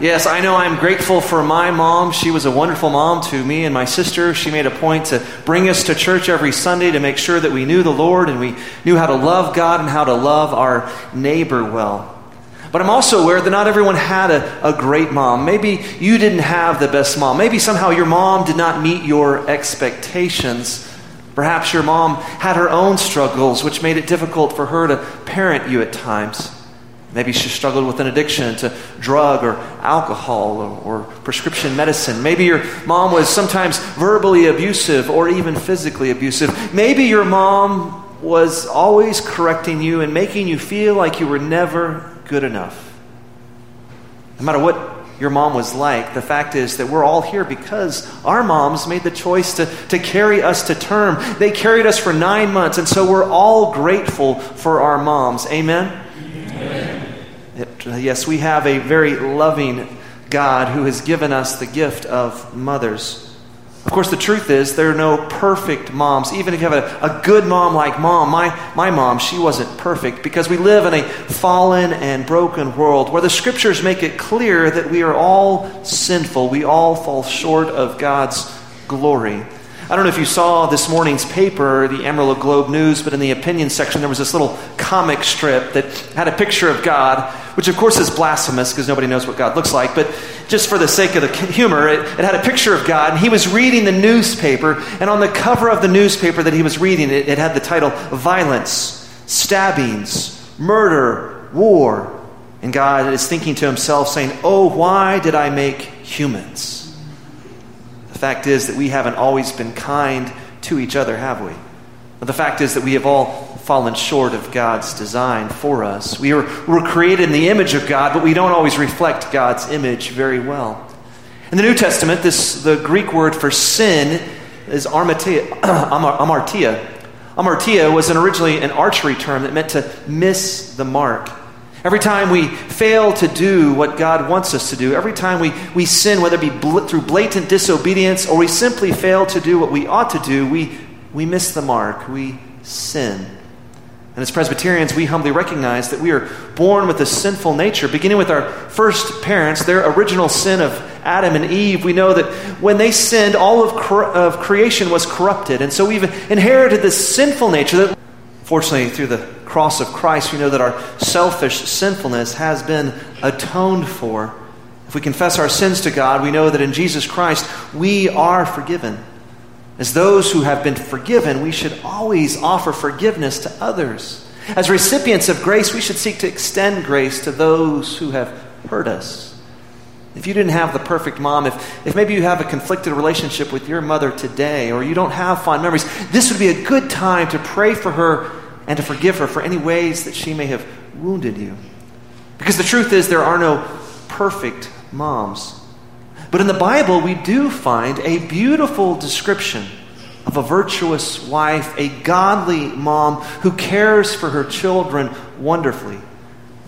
Yes, I know I'm grateful for my mom. She was a wonderful mom to me and my sister. She made a point to bring us to church every Sunday to make sure that we knew the Lord and we knew how to love God and how to love our neighbor well. But I'm also aware that not everyone had a, a great mom. Maybe you didn't have the best mom. Maybe somehow your mom did not meet your expectations. Perhaps your mom had her own struggles, which made it difficult for her to parent you at times. Maybe she struggled with an addiction to drug or alcohol or, or, prescription medicine. Maybe your mom was sometimes verbally abusive or even physically abusive. Maybe your mom was always correcting you and making you feel like you were never good enough. No matter what your mom was like, the fact is that we're all here because our moms made the choice to, to carry us to term. They carried us for nine months, and so we're all grateful for our moms. Amen? Uh, yes, we have a very loving God who has given us the gift of mothers. Of course, the truth is, there are no perfect moms. Even if you have a, a good mom like mom, my, my mom, she wasn't perfect because we live in a fallen and broken world where the scriptures make it clear that we are all sinful. We all fall short of God's glory. I don't know if you saw this morning's paper, the Amarillo Globe News, but in the opinion section there was this little comic strip that had a picture of God, which of course is blasphemous because nobody knows what God looks like, but just for the sake of the humor, it, it, had a picture of God, and he was reading the newspaper, and on the cover of the newspaper that he was reading, it, it had the title Violence, Stabbings, Murder, War. And God is thinking to himself, saying, Oh, why did I make humans? The fact is that we haven't always been kind to each other, have we? The fact is that we have all fallen short of God's design for us. We were, were created in the image of God, but we don't always reflect God's image very well. In the New Testament, this, the Greek word for sin is armatia. amartia. Amartia was an originally an archery term that meant to miss the mark. Every time we fail to do what God wants us to do, every time we, we sin, whether it be bl- through blatant disobedience or we simply fail to do what we ought to do, we, we miss the mark. We sin. And as Presbyterians, we humbly recognize that we are born with a sinful nature. Beginning with our first parents, their original sin of Adam and Eve, we know that when they sinned, all of, of creation was corrupted. And so we've inherited this sinful nature that, fortunately, through the cross of Christ, we know that our selfish sinfulness has been atoned for. If we confess our sins to God, we know that in Jesus Christ we are forgiven. As those who have been forgiven, we should always offer forgiveness to others. As recipients of grace, we should seek to extend grace to those who have hurt us. If you didn't have the perfect mom, if, if maybe you have a conflicted relationship with your mother today, or you don't have fond memories, this would be a good time to pray for her and to forgive her for any ways that she may have wounded you. Because the truth is, there are no perfect moms. But in the Bible, we do find a beautiful description of a virtuous wife, a godly mom who cares for her children wonderfully.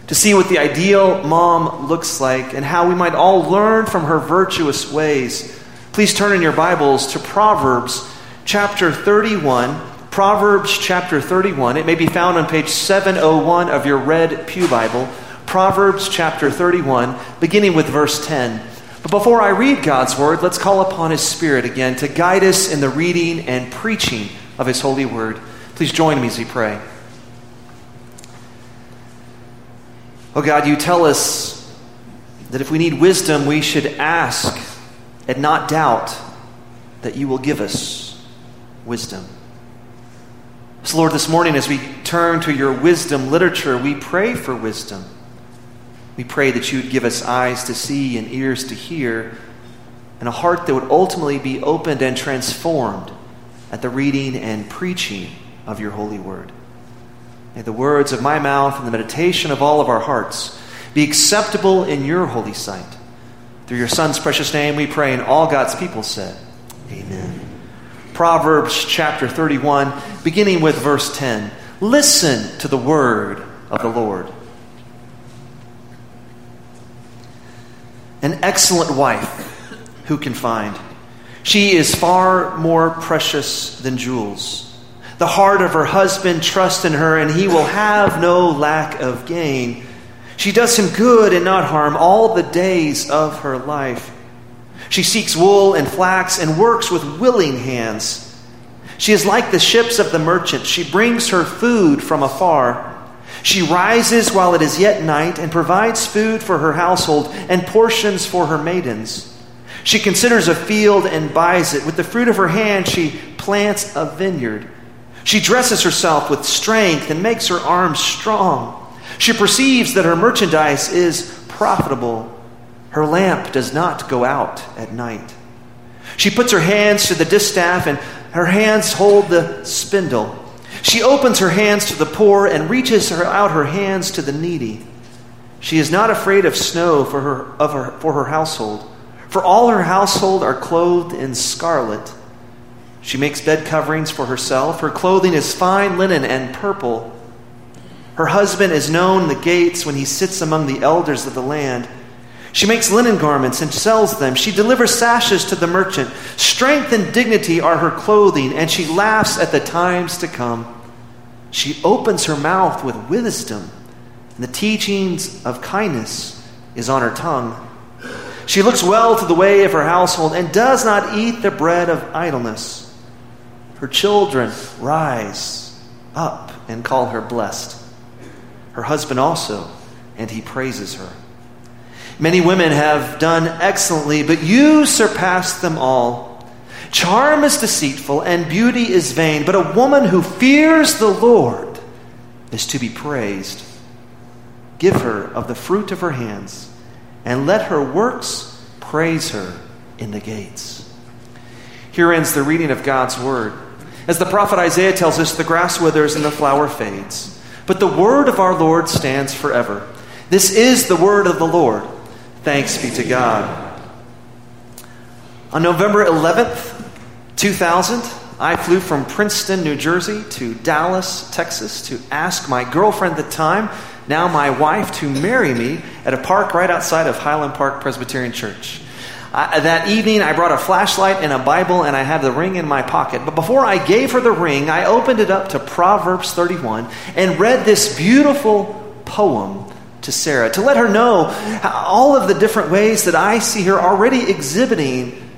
To see what the ideal mom looks like and how we might all learn from her virtuous ways, please turn in your Bibles to Proverbs chapter 31 Proverbs chapter 31. It may be found on page 701 of your red Pew Bible. Proverbs chapter 31, beginning with verse 10. But before I read God's word, let's call upon His Spirit again to guide us in the reading and preaching of His holy word. Please join me as we pray. Oh God, you tell us that if we need wisdom, we should ask and not doubt that you will give us wisdom. So, Lord, this morning as we turn to your wisdom literature, we pray for wisdom. We pray that you would give us eyes to see and ears to hear, and a heart that would ultimately be opened and transformed at the reading and preaching of your holy word. May the words of my mouth and the meditation of all of our hearts be acceptable in your holy sight. Through your Son's precious name we pray, and all God's people said, Amen. Proverbs chapter 31, beginning with verse 10. Listen to the word of the Lord. An excellent wife who can find? She is far more precious than jewels. The heart of her husband trusts in her, and he will have no lack of gain. She does him good and not harm all the days of her life. She seeks wool and flax and works with willing hands. She is like the ships of the merchant. She brings her food from afar. She rises while it is yet night and provides food for her household and portions for her maidens. She considers a field and buys it. With the fruit of her hand, she plants a vineyard. She dresses herself with strength and makes her arms strong. She perceives that her merchandise is profitable. Her lamp does not go out at night. She puts her hands to the distaff, and her hands hold the spindle. She opens her hands to the poor and reaches her out her hands to the needy. She is not afraid of snow for her, of her, for her household, for all her household are clothed in scarlet. She makes bed coverings for herself. Her clothing is fine linen and purple. Her husband is known the gates when he sits among the elders of the land. She makes linen garments and sells them. She delivers sashes to the merchant. Strength and dignity are her clothing, and she laughs at the times to come. She opens her mouth with wisdom, and the teachings of kindness is on her tongue. She looks well to the way of her household and does not eat the bread of idleness. Her children rise up and call her blessed. Her husband also, and he praises her. Many women have done excellently, but you surpass them all. Charm is deceitful and beauty is vain, but a woman who fears the Lord is to be praised. Give her of the fruit of her hands, and let her works praise her in the gates. Here ends the reading of God's word. As the prophet Isaiah tells us, the grass withers and the flower fades, but the word of our Lord stands forever. This is the word of the Lord. Thanks be to God. On November 11th, 2000, I flew from Princeton, New Jersey to Dallas, Texas to ask my girlfriend at the time, now my wife, to marry me at a park right outside of Highland Park Presbyterian Church. I, that evening, I brought a flashlight and a Bible, and I had the ring in my pocket. But before I gave her the ring, I opened it up to Proverbs 31 and read this beautiful poem to Sarah, to let her know all of the different ways that I see her already exhibiting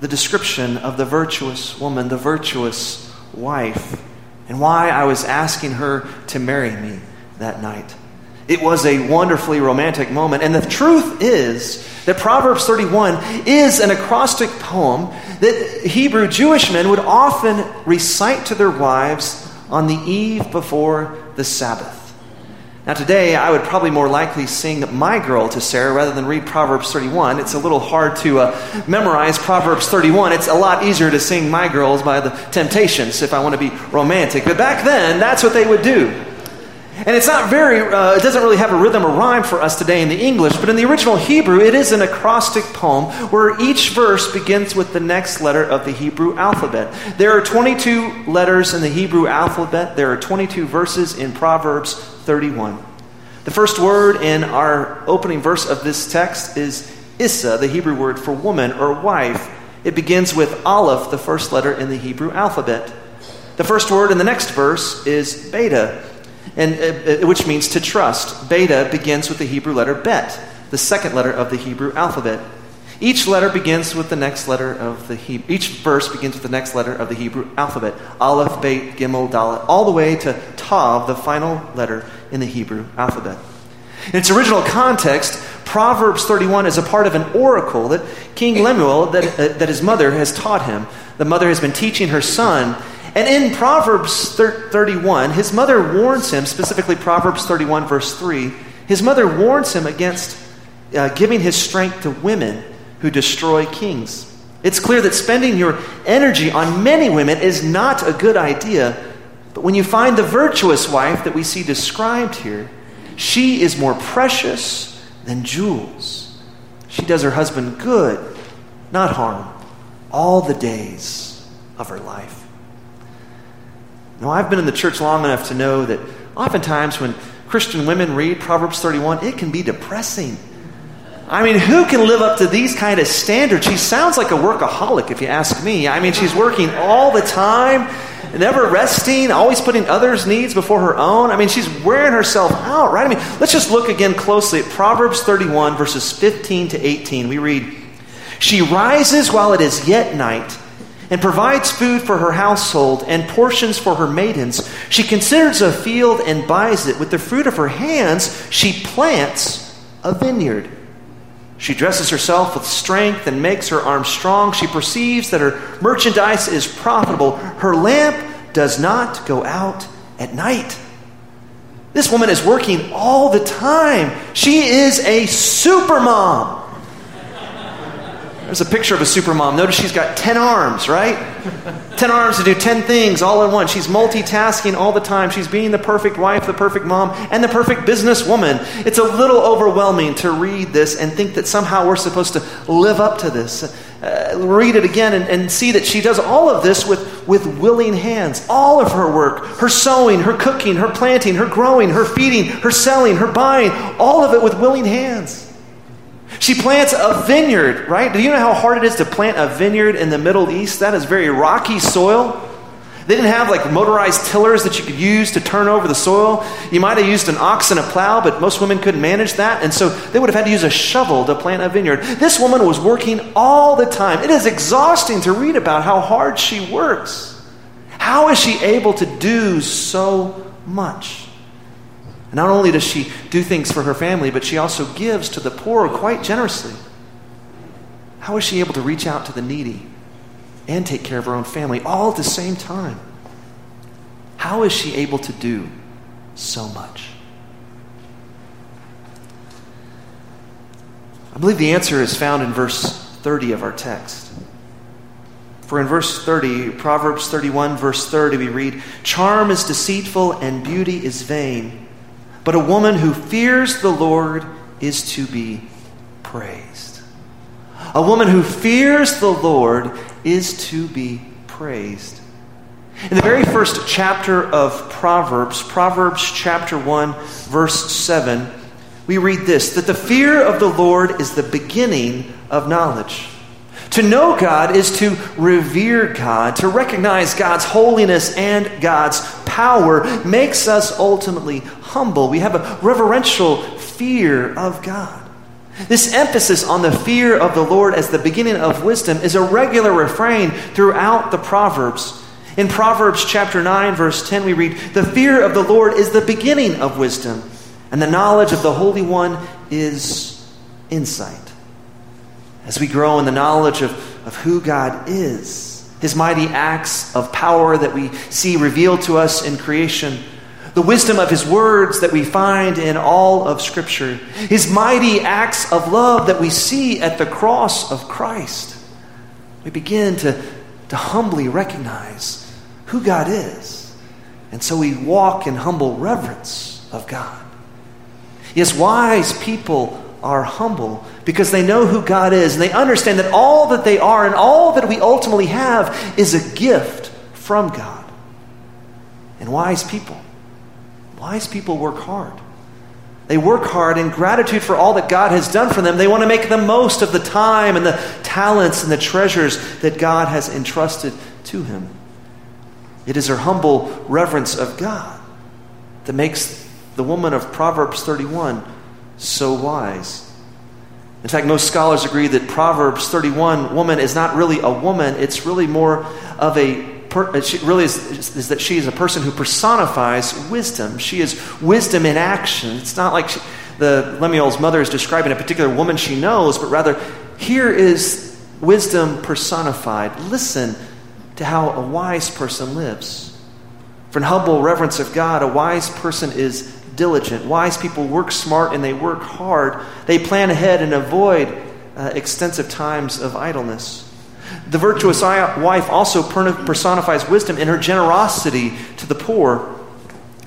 the description of the virtuous woman, the virtuous wife, and why I was asking her to marry me that night. It was a wonderfully romantic moment. And the truth is that Proverbs 31 is an acrostic poem that Hebrew Jewish men would often recite to their wives on the eve before the Sabbath. Now, today, I would probably more likely sing My Girl to Sarah rather than read Proverbs 31. It's a little hard to uh, memorize Proverbs 31. It's a lot easier to sing My Girls by the Temptations if I want to be romantic. But back then, that's what they would do. And it's not very, uh, it doesn't really have a rhythm or rhyme for us today in the English, but in the original Hebrew, it is an acrostic poem where each verse begins with the next letter of the Hebrew alphabet. There are 22 letters in the Hebrew alphabet, there are 22 verses in Proverbs 31. The first word in our opening verse of this text is Issa, the Hebrew word for woman or wife. It begins with Aleph, the first letter in the Hebrew alphabet. The first word in the next verse is Beta and, uh, uh, which means to trust. Beta begins with the Hebrew letter Bet, the second letter of the Hebrew alphabet. Each letter begins with the next letter of the Hebrew. Each verse begins with the next letter of the Hebrew alphabet: Aleph, Beit, Gimel, Dalet, all the way to Tav, the final letter in the Hebrew alphabet. In its original context, Proverbs 31 is a part of an oracle that King Lemuel, that, uh, that his mother has taught him. The mother has been teaching her son and in Proverbs 31, his mother warns him, specifically Proverbs 31, verse 3, his mother warns him against uh, giving his strength to women who destroy kings. It's clear that spending your energy on many women is not a good idea, but when you find the virtuous wife that we see described here, she is more precious than jewels. She does her husband good, not harm, all the days of her life. Now, I've been in the church long enough to know that oftentimes when Christian women read Proverbs 31, it can be depressing. I mean, who can live up to these kind of standards? She sounds like a workaholic, if you ask me. I mean, she's working all the time, never resting, always putting others' needs before her own. I mean, she's wearing herself out, right? I mean, let's just look again closely at Proverbs 31, verses 15 to 18. We read, She rises while it is yet night and provides food for her household and portions for her maidens. She considers a field and buys it. With the fruit of her hands, she plants a vineyard. She dresses herself with strength and makes her arms strong. She perceives that her merchandise is profitable. Her lamp does not go out at night. This woman is working all the time. She is a super mom. There's a picture of a super mom. Notice she's got 10 arms, right? 10 arms to do 10 things all at once. She's multitasking all the time. She's being the perfect wife, the perfect mom, and the perfect businesswoman. It's a little overwhelming to read this and think that somehow we're supposed to live up to this. Uh, read it again and, and see that she does all of this with, with willing hands. All of her work, her sewing, her cooking, her planting, her growing, her feeding, her selling, her buying, all of it with willing hands. She plants a vineyard, right? Do you know how hard it is to plant a vineyard in the Middle East? That is very rocky soil. They didn't have like motorized tillers that you could use to turn over the soil. You might have used an ox and a plow, but most women couldn't manage that. And so they would have had to use a shovel to plant a vineyard. This woman was working all the time. It is exhausting to read about how hard she works. How is she able to do so much? Not only does she do things for her family, but she also gives to the poor quite generously. How is she able to reach out to the needy and take care of her own family all at the same time? How is she able to do so much? I believe the answer is found in verse 30 of our text. For in verse 30, Proverbs 31, verse 30, we read, Charm is deceitful and beauty is vain but a woman who fears the Lord is to be praised. A woman who fears the Lord is to be praised. In the very first chapter of Proverbs, Proverbs chapter 1, verse 7, we read this that the fear of the Lord is the beginning of knowledge. To know God is to revere God, to recognize God's holiness and God's power makes us ultimately humble. We have a reverential fear of God. This emphasis on the fear of the Lord as the beginning of wisdom is a regular refrain throughout the Proverbs. In Proverbs chapter 9, verse 10, we read, The fear of the Lord is the beginning of wisdom, and the knowledge of the Holy One is insight as we grow in the knowledge of, of who God is, his mighty acts of power that we see revealed to us in creation, the wisdom of his words that we find in all of Scripture, his mighty acts of love that we see at the cross of Christ, we begin to, to humbly recognize who God is. And so we walk in humble reverence of God. Yes, wise people are humble because they know who God is and they understand that all that they are and all that we ultimately have is a gift from God. And wise people, wise people work hard. They work hard in gratitude for all that God has done for them. They want to make the most of the time and the talents and the treasures that God has entrusted to him. It is her humble reverence of God that makes the woman of Proverbs 31 so wise. In fact, most scholars agree that Proverbs 31 woman is not really a woman, it's really more of a per, uh, she really is, is, that she is a person who personifies wisdom. She is wisdom in action. It's not like she, the Lemuel's mother is describing a particular woman she knows, but rather here is wisdom personified. Listen to how a wise person lives. For in humble reverence of God, a wise person is diligent. Wise people work smart and they work hard. They plan ahead and avoid uh, extensive times of idleness. The virtuous wife also personifies wisdom in her generosity to the poor.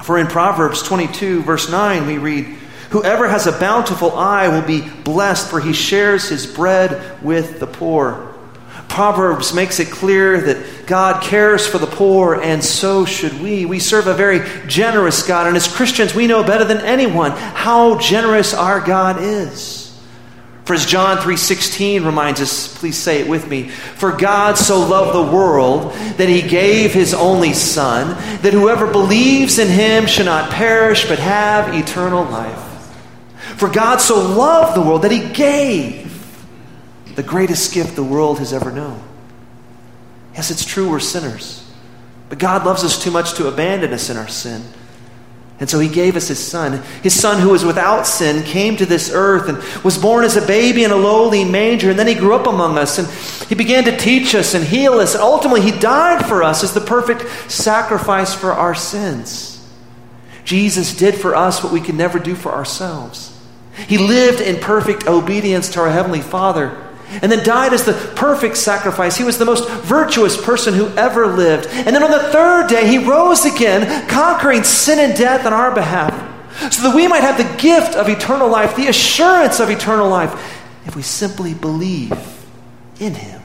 For in Proverbs 22, verse 9, we read, Whoever has a bountiful eye will be blessed, for he shares his bread with the poor. Proverbs makes it clear that God cares for the poor, and so should we. We serve a very generous God, and as Christians, we know better than anyone how generous our God is. For as John 3:16 reminds us, please say it with me, for God so loved the world that he gave his only son that whoever believes in him shall not perish but have eternal life. For God so loved the world that he gave the greatest gift the world has ever known. Yes, it's true we're sinners. But God loves us too much to abandon us in our sin. And so he gave us his son. His son, who was without sin, came to this earth and was born as a baby in a lowly manger. And then he grew up among us and he began to teach us and heal us. And ultimately, he died for us as the perfect sacrifice for our sins. Jesus did for us what we could never do for ourselves. He lived in perfect obedience to our Heavenly Father and then died as the perfect sacrifice. He was the most virtuous person who ever lived. And then on the third day, he rose again, conquering sin and death on our behalf, so that we might have the gift of eternal life, the assurance of eternal life, if we simply believe in him.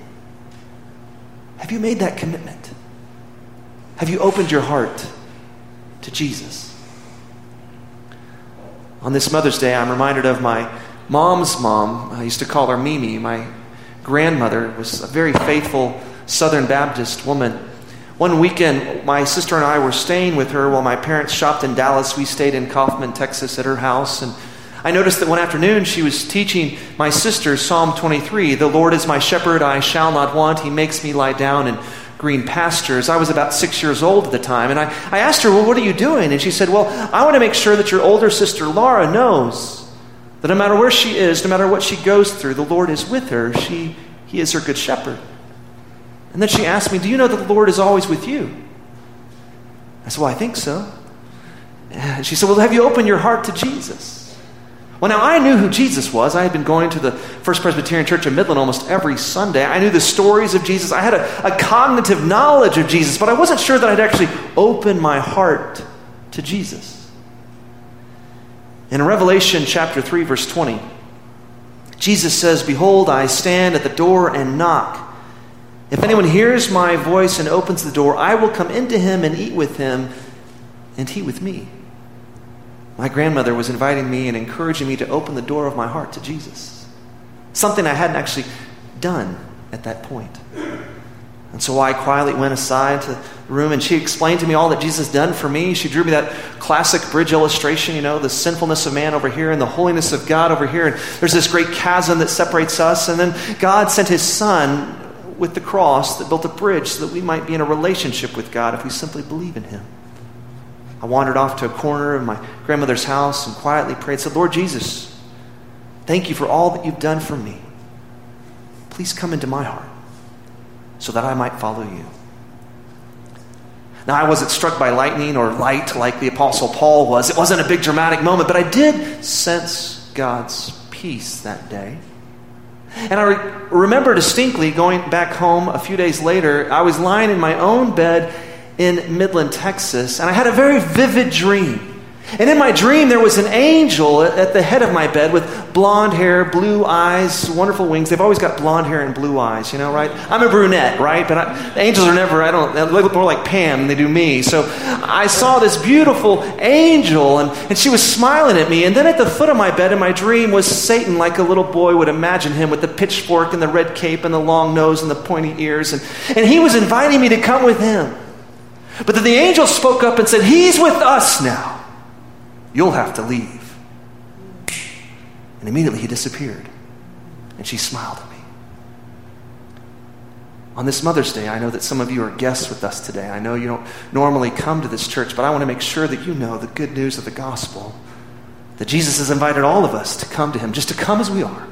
Have you made that commitment? Have you opened your heart to Jesus? On this Mother's Day, I'm reminded of my mom's mom. I used to call her Mimi. My grandmother was a very faithful Southern Baptist woman. One weekend, my sister and I were staying with her while my parents shopped in Dallas. We stayed in Kaufman, Texas at her house. And I noticed that one afternoon she was teaching my sister Psalm 23 The Lord is my shepherd, I shall not want. He makes me lie down in green pastures. I was about six years old at the time. And I, I asked her, Well, what are you doing? And she said, Well, I want to make sure that your older sister Laura knows that no matter where she is, no matter what she goes through, the Lord is with her. She, he is her good shepherd. And then she asked me, Do you know that the Lord is always with you? I said, Well, I think so. And she said, Well, have you opened your heart to Jesus? Well, now I knew who Jesus was. I had been going to the First Presbyterian Church of Midland almost every Sunday. I knew the stories of Jesus. I had a, a cognitive knowledge of Jesus, but I wasn't sure that I'd actually opened my heart to Jesus. In Revelation chapter 3, verse 20, Jesus says, Behold, I stand at the door and knock. If anyone hears my voice and opens the door, I will come into him and eat with him, and he with me. My grandmother was inviting me and encouraging me to open the door of my heart to Jesus. Something I hadn't actually done at that point. And so I quietly went aside to the room and she explained to me all that Jesus done for me. She drew me that classic bridge illustration, you know, the sinfulness of man over here and the holiness of God over here. And there's this great chasm that separates us. And then God sent his son with the cross that built a bridge so that we might be in a relationship with God if we simply believe in him. I wandered off to a corner of my grandmother's house and quietly prayed, said, Lord Jesus, thank you for all that you've done for me. Please come into my heart so that I might follow you. Now, I wasn't struck by lightning or light like the Apostle Paul was. It wasn't a big dramatic moment, but I did sense God's peace that day. And I re- remember distinctly going back home a few days later, I was lying in my own bed in Midland, Texas, and I had a very vivid dream. And in my dream, there was an angel at the head of my bed with blonde hair, blue eyes, wonderful wings. They've always got blonde hair and blue eyes, you know, right? I'm a brunette, right? But I, angels are never, I don't, they look more like Pam than they do me. So I saw this beautiful angel, and, and she was smiling at me. And then at the foot of my bed in my dream was Satan, like a little boy would imagine him, with the pitchfork and the red cape and the long nose and the pointy ears. And, and he was inviting me to come with him. But then the angel spoke up and said, He's with us now. You'll have to leave. And immediately he disappeared. And she smiled at me. On this Mother's Day, I know that some of you are guests with us today. I know you don't normally come to this church, but I want to make sure that you know the good news of the gospel. That Jesus has invited all of us to come to him, just to come as we are,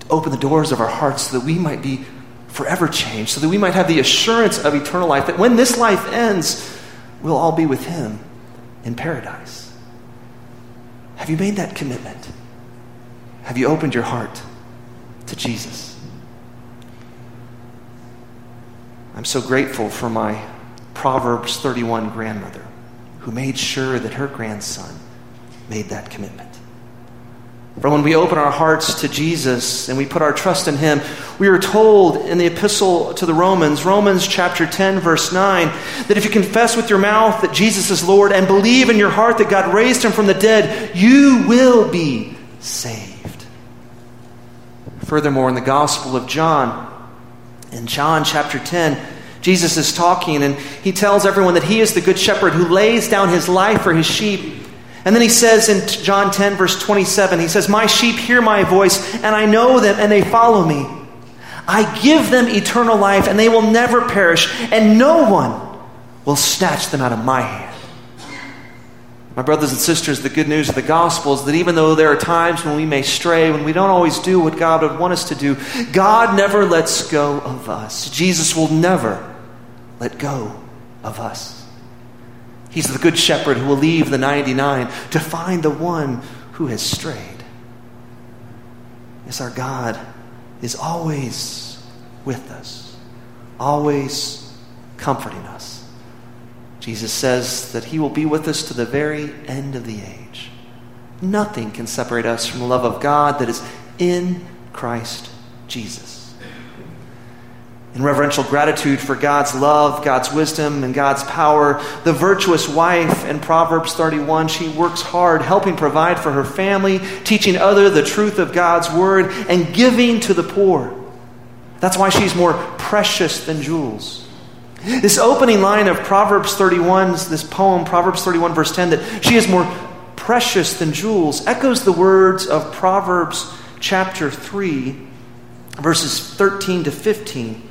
to open the doors of our hearts so that we might be forever changed, so that we might have the assurance of eternal life, that when this life ends, we'll all be with him in paradise. Have you made that commitment? Have you opened your heart to Jesus? I'm so grateful for my Proverbs 31 grandmother who made sure that her grandson made that commitment. For when we open our hearts to Jesus and we put our trust in Him, we are told in the epistle to the Romans, Romans chapter 10, verse 9, that if you confess with your mouth that Jesus is Lord and believe in your heart that God raised Him from the dead, you will be saved. Furthermore, in the Gospel of John, in John chapter 10, Jesus is talking and he tells everyone that he is the good shepherd who lays down his life for his sheep. And then he says in John 10, verse 27, he says, My sheep hear my voice, and I know them, and they follow me. I give them eternal life, and they will never perish, and no one will snatch them out of my hand. My brothers and sisters, the good news of the gospel is that even though there are times when we may stray, when we don't always do what God would want us to do, God never lets go of us. Jesus will never let go of us. He's the good shepherd who will leave the 99 to find the one who has strayed. Yes, our God is always with us, always comforting us. Jesus says that he will be with us to the very end of the age. Nothing can separate us from the love of God that is in Christ Jesus. In reverential gratitude for God's love, God's wisdom, and God's power, the virtuous wife in Proverbs 31, she works hard, helping provide for her family, teaching other the truth of God's word, and giving to the poor. That's why she's more precious than jewels. This opening line of Proverbs 31, this poem, Proverbs 31, verse 10, that she is more precious than jewels, echoes the words of Proverbs chapter 3, verses 13 to 15,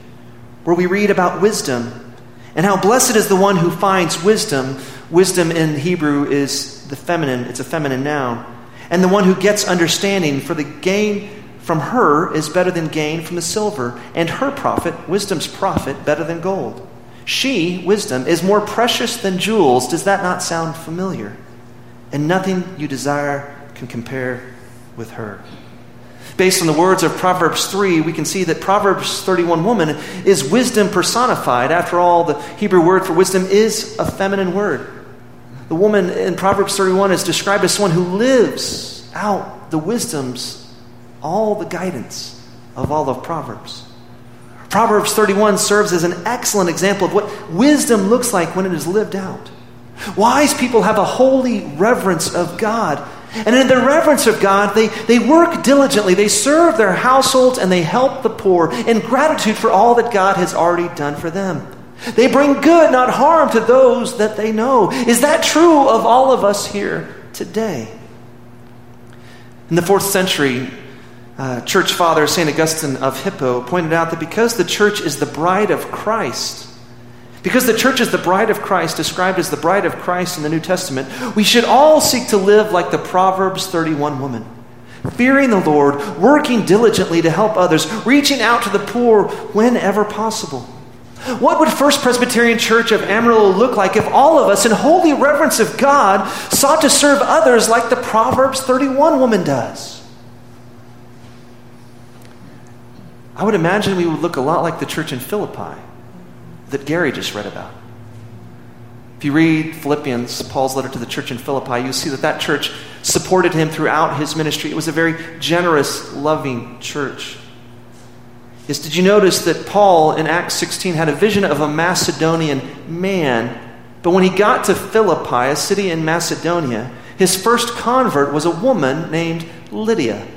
where we read about wisdom and how blessed is the one who finds wisdom. Wisdom in Hebrew is the feminine, it's a feminine noun. And the one who gets understanding, for the gain from her is better than gain from the silver, and her profit, wisdom's profit, better than gold. She, wisdom, is more precious than jewels. Does that not sound familiar? And nothing you desire can compare with her. Based on the words of Proverbs 3, we can see that Proverbs 31 woman is wisdom personified. After all, the Hebrew word for wisdom is a feminine word. The woman in Proverbs 31 is described as someone who lives out the wisdoms, all the guidance of all of Proverbs. Proverbs 31 serves as an excellent example of what wisdom looks like when it is lived out. Wise people have a holy reverence of God. And in the reverence of God, they, they work diligently. They serve their households and they help the poor in gratitude for all that God has already done for them. They bring good, not harm, to those that they know. Is that true of all of us here today? In the fourth century, uh, church father St. Augustine of Hippo pointed out that because the church is the bride of Christ, because the church is the bride of Christ, described as the bride of Christ in the New Testament, we should all seek to live like the Proverbs 31 woman, fearing the Lord, working diligently to help others, reaching out to the poor whenever possible. What would First Presbyterian Church of Amarillo look like if all of us, in holy reverence of God, sought to serve others like the Proverbs 31 woman does? I would imagine we would look a lot like the church in Philippi that Gary just read about. If you read Philippians, Paul's letter to the church in Philippi, you see that that church supported him throughout his ministry. It was a very generous, loving church. Did you notice that Paul in Acts 16 had a vision of a Macedonian man, but when he got to Philippi, a city in Macedonia, his first convert was a woman named Lydia.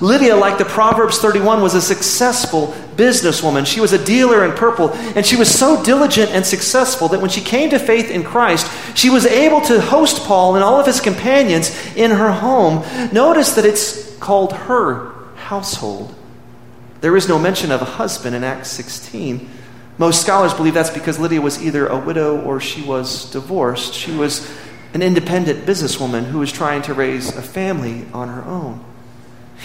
Lydia, like the Proverbs 31, was a successful businesswoman. She was a dealer in purple, and she was so diligent and successful that when she came to faith in Christ, she was able to host Paul and all of his companions in her home. Notice that it's called her household. There is no mention of a husband in Acts 16. Most scholars believe that's because Lydia was either a widow or she was divorced. She was an independent businesswoman who was trying to raise a family on her own.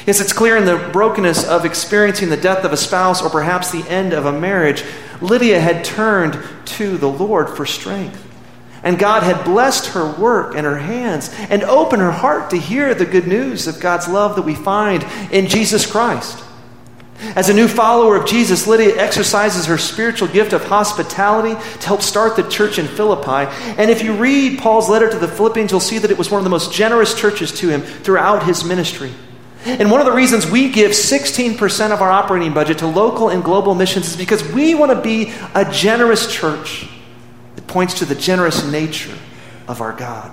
Yes, it's clear in the brokenness of experiencing the death of a spouse or perhaps the end of a marriage, Lydia had turned to the Lord for strength. And God had blessed her work and her hands and opened her heart to hear the good news of God's love that we find in Jesus Christ. As a new follower of Jesus, Lydia exercises her spiritual gift of hospitality to help start the church in Philippi. And if you read Paul's letter to the Philippians, you'll see that it was one of the most generous churches to him throughout his ministry. And one of the reasons we give 16% of our operating budget to local and global missions is because we want to be a generous church that points to the generous nature of our God.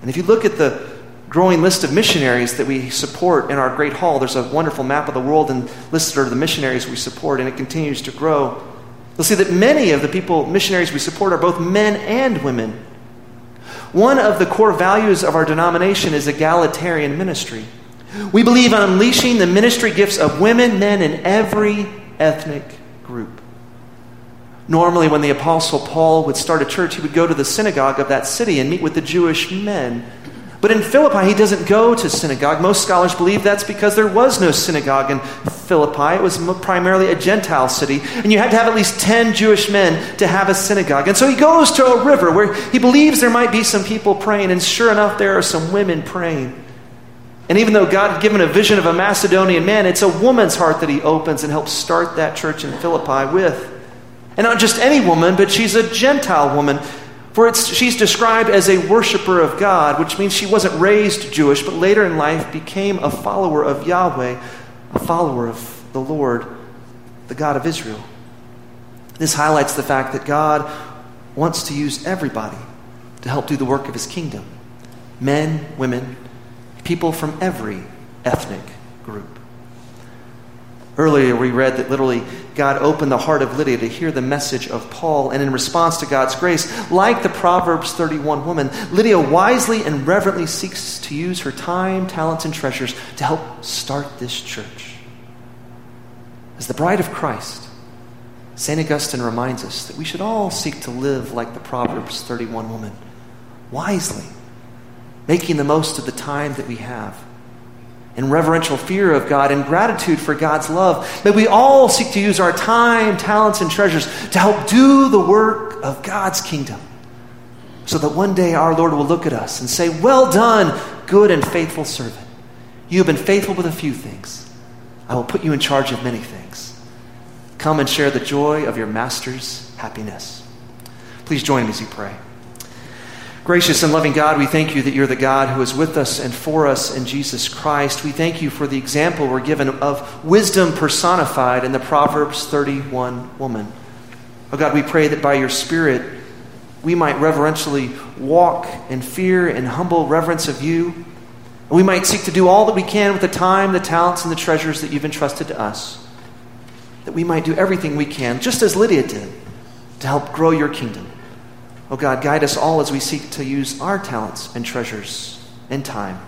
And if you look at the growing list of missionaries that we support in our great hall. There's a wonderful map of the world and listed are the missionaries we support, and it continues to grow. You'll see that many of the people, missionaries we support, are both men and women. One of the core values of our denomination is egalitarian ministry. We believe in unleashing the ministry gifts of women, men, in every ethnic group. Normally, when the Apostle Paul would start a church, he would go to the synagogue of that city and meet with the Jewish men. But in Philippi, he doesn't go to synagogue. Most scholars believe that's because there was no synagogue in Philippi. It was primarily a Gentile city, and you had to have at least 10 Jewish men to have a synagogue. And so he goes to a river where he believes there might be some people praying, and sure enough, there are some women praying. And even though God had given a vision of a Macedonian man, it's a woman's heart that he opens and helps start that church in Philippi with. And not just any woman, but she's a Gentile woman. For she's described as a worshiper of God, which means she wasn't raised Jewish, but later in life became a follower of Yahweh, a follower of the Lord, the God of Israel. This highlights the fact that God wants to use everybody to help do the work of his kingdom men, women, people from every ethnic group. Earlier, we read that literally God opened the heart of Lydia to hear the message of Paul, and in response to God's grace, like the Proverbs 31 woman, Lydia wisely and reverently seeks to use her time, talents, and treasures to help start this church. As the bride of Christ, St. Augustine reminds us that we should all seek to live like the Proverbs 31 woman, wisely, making the most of the time that we have in reverential fear of God and gratitude for God's love. May we all seek to use our time, talents, and treasures to help do the work of God's kingdom so that one day our Lord will look at us and say, Well done, good and faithful servant. You have been faithful with a few things. I will put you in charge of many things. Come and share the joy of your master's happiness. Please join me as you pray. Gracious and loving God, we thank you that you're the God who is with us and for us in Jesus Christ. We thank you for the example we're given of wisdom personified in the Proverbs 31 woman. Oh God, we pray that by your Spirit we might reverentially walk in fear and humble reverence of you. And we might seek to do all that we can with the time, the talents, and the treasures that you've entrusted to us. That we might do everything we can, just as Lydia did, to help grow your kingdom. Oh God, guide us all as we seek to use our talents and treasures and time